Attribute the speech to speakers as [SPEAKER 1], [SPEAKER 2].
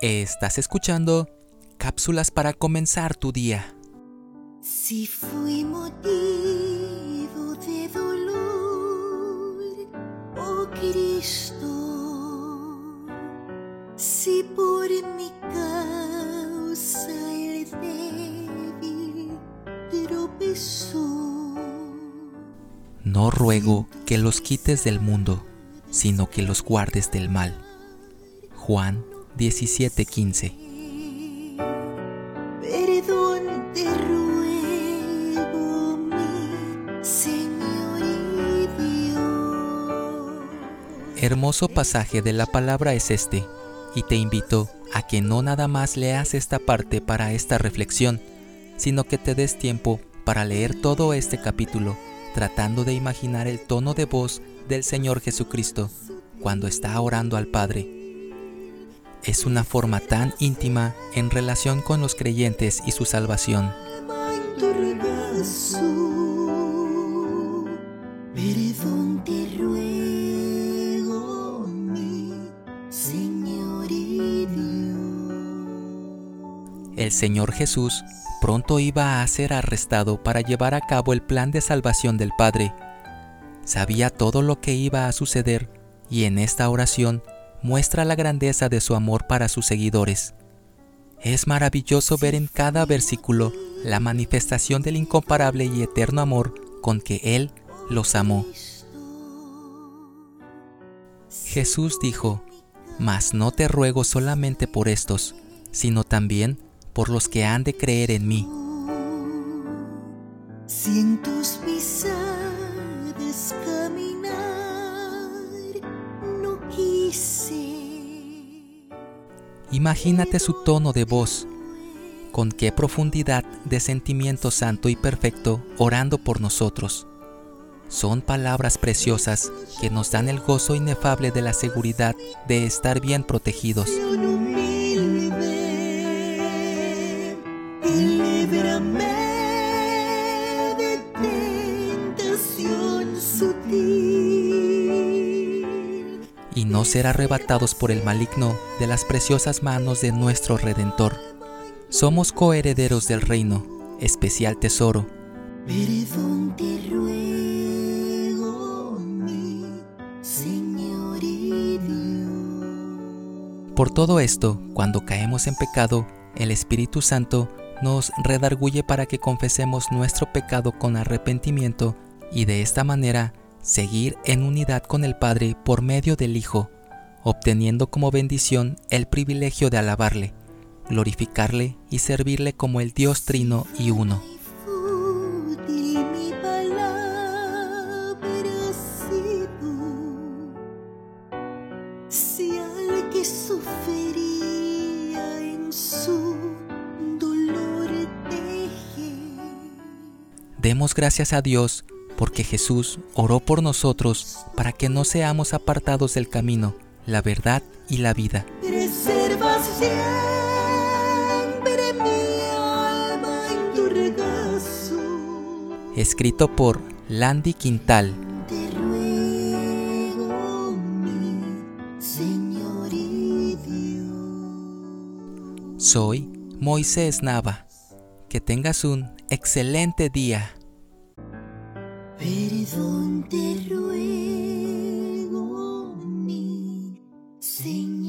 [SPEAKER 1] Estás escuchando cápsulas para comenzar tu día.
[SPEAKER 2] Si fui motivo de dolor, oh Cristo, si por mi causa el débil tropezó.
[SPEAKER 1] No ruego que los quites del mundo, sino que los guardes del mal. Juan 17:15
[SPEAKER 2] Perdón te ruego, mi Señor y Dios.
[SPEAKER 1] Hermoso pasaje de la palabra es este, y te invito a que no nada más leas esta parte para esta reflexión, sino que te des tiempo para leer todo este capítulo, tratando de imaginar el tono de voz del Señor Jesucristo cuando está orando al Padre. Es una forma tan íntima en relación con los creyentes y su salvación. El Señor Jesús pronto iba a ser arrestado para llevar a cabo el plan de salvación del Padre. Sabía todo lo que iba a suceder y en esta oración muestra la grandeza de su amor para sus seguidores. Es maravilloso ver en cada versículo la manifestación del incomparable y eterno amor con que Él los amó. Jesús dijo, Mas no te ruego solamente por estos, sino también por los que han de creer en mí. Imagínate su tono de voz, con qué profundidad de sentimiento santo y perfecto orando por nosotros. Son palabras preciosas que nos dan el gozo inefable de la seguridad de estar bien protegidos. No ser arrebatados por el maligno de las preciosas manos de nuestro Redentor. Somos coherederos del reino, especial tesoro.
[SPEAKER 2] Perdón te ruego, mi Señor y Dios.
[SPEAKER 1] Por todo esto, cuando caemos en pecado, el Espíritu Santo nos redarguye para que confesemos nuestro pecado con arrepentimiento y de esta manera seguir en unidad con el Padre por medio del Hijo, obteniendo como bendición el privilegio de alabarle, glorificarle y servirle como el Dios trino y uno. Demos gracias a Dios porque Jesús oró por nosotros para que no seamos apartados del camino, la verdad y la vida. Escrito por Landy Quintal. Soy Moisés Nava. Que tengas un excelente día.
[SPEAKER 2] Perdón te ruego, mi Señor.